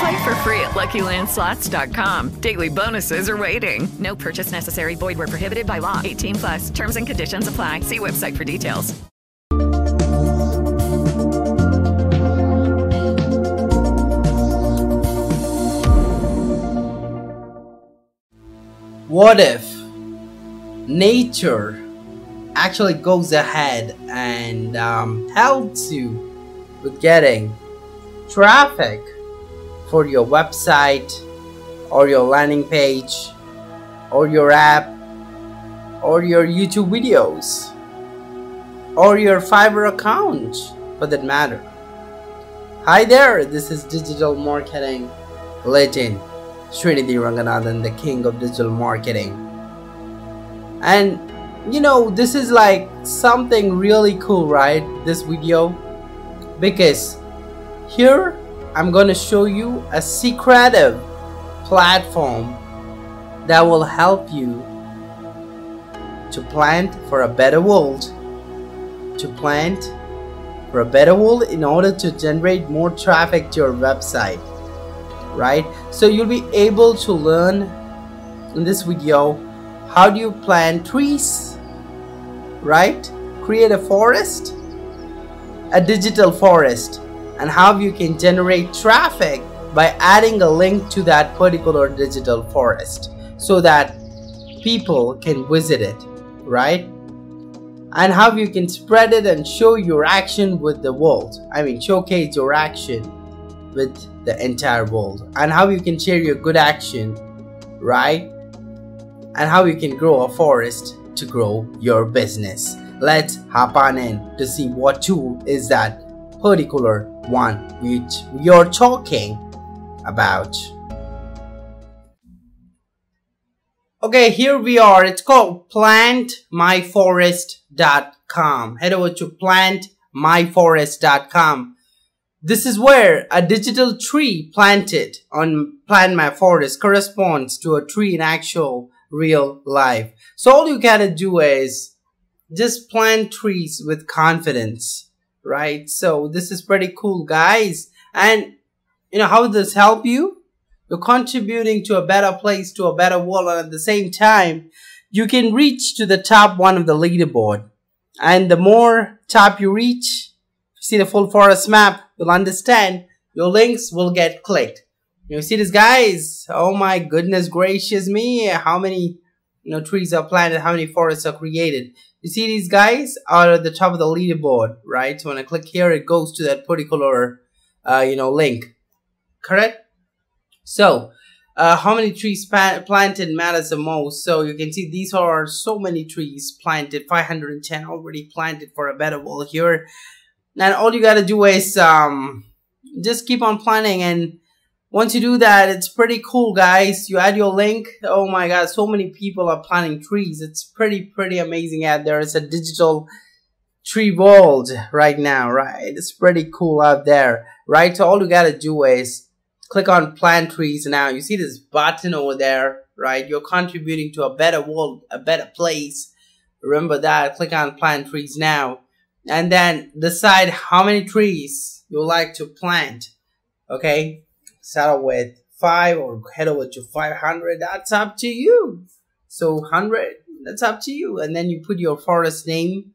Play for free at LuckyLandSlots.com. Daily bonuses are waiting. No purchase necessary. Void where prohibited by law. 18 plus. Terms and conditions apply. See website for details. What if nature actually goes ahead and um, helps you with getting traffic for your website or your landing page or your app or your YouTube videos or your Fiverr account for that matter. Hi there, this is digital marketing legend Srinidhi Ranganathan, the king of digital marketing. And you know, this is like something really cool, right? This video because here I'm going to show you a secretive platform that will help you to plant for a better world to plant for a better world in order to generate more traffic to your website right? So you'll be able to learn in this video how do you plant trees right? Create a forest a digital forest and how you can generate traffic by adding a link to that particular digital forest so that people can visit it right? And how you can spread it and show your action with the world. I mean showcase your action with the entire world. And how you can share your good action right? And how you can grow a forest to grow your business. Let's hop on in to see what tool is that particular one which we are talking about. Okay here we are. It's called plantmyforest.com head over to plantmyforest.com this is where a digital tree planted on Plant My Forest corresponds to a tree in actual real life. So all you gotta do is just plant trees with confidence, right? So this is pretty cool, guys. And you know, how this help you? You're contributing to a better place, to a better world, and at the same time, you can reach to the top one of the leaderboard. And the more top you reach, see the full forest map, you'll understand your links will get clicked. You see this guys, oh my goodness gracious me, how many you know trees are planted, how many forests are created. You see these guys are at the top of the leaderboard, right? So when I click here, it goes to that particular uh, you know link. Correct? So uh, how many trees planted matters the most. So you can see these are so many trees planted, 510 already planted for a better world here and all you gotta do is um, just keep on planning and once you do that it's pretty cool guys. You add your link. Oh my god so many people are planting trees. It's pretty pretty amazing out there. It's a digital tree world right now right? It's pretty cool out there. Right? So all you gotta do is click on plant trees. Now you see this button over there right? You're contributing to a better world a better place. Remember that? Click on plant trees now. And then decide how many trees you like to plant. Okay, start with five or head over to 500. That's up to you. So 100, that's up to you. And then you put your forest name,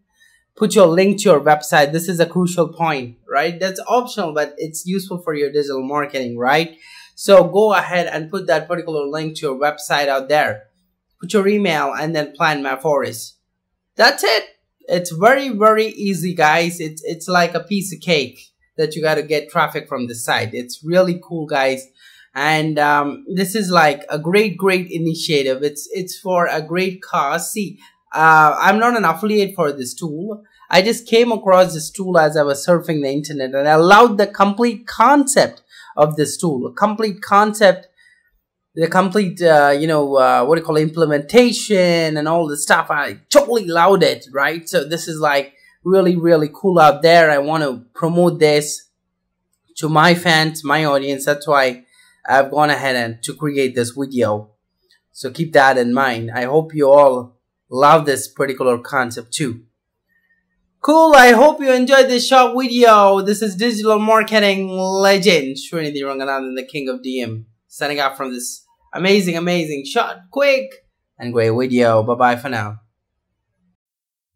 put your link to your website. This is a crucial point, right? That's optional, but it's useful for your digital marketing, right? So go ahead and put that particular link to your website out there. Put your email and then plant my forest. That's it. It's very, very easy, guys. It's, it's like a piece of cake that you got to get traffic from the site. It's really cool, guys. And um, this is like a great, great initiative. It's it's for a great cause. See, uh, I'm not an affiliate for this tool. I just came across this tool as I was surfing the internet, and I loved the complete concept of this tool. A complete concept, the complete, uh, you know, uh, what do you call it, implementation and all the stuff. I totally loved it, right? So this is like really, really cool out there. I want to promote this to my fans, my audience. That's why I've gone ahead and to create this video. So keep that in mind. I hope you all love this particular concept too. Cool, I hope you enjoyed this short video. This is digital marketing legend Srinidhi Ranganathan, the king of DM, signing out from this amazing, amazing, short, quick, and great video. Bye bye for now.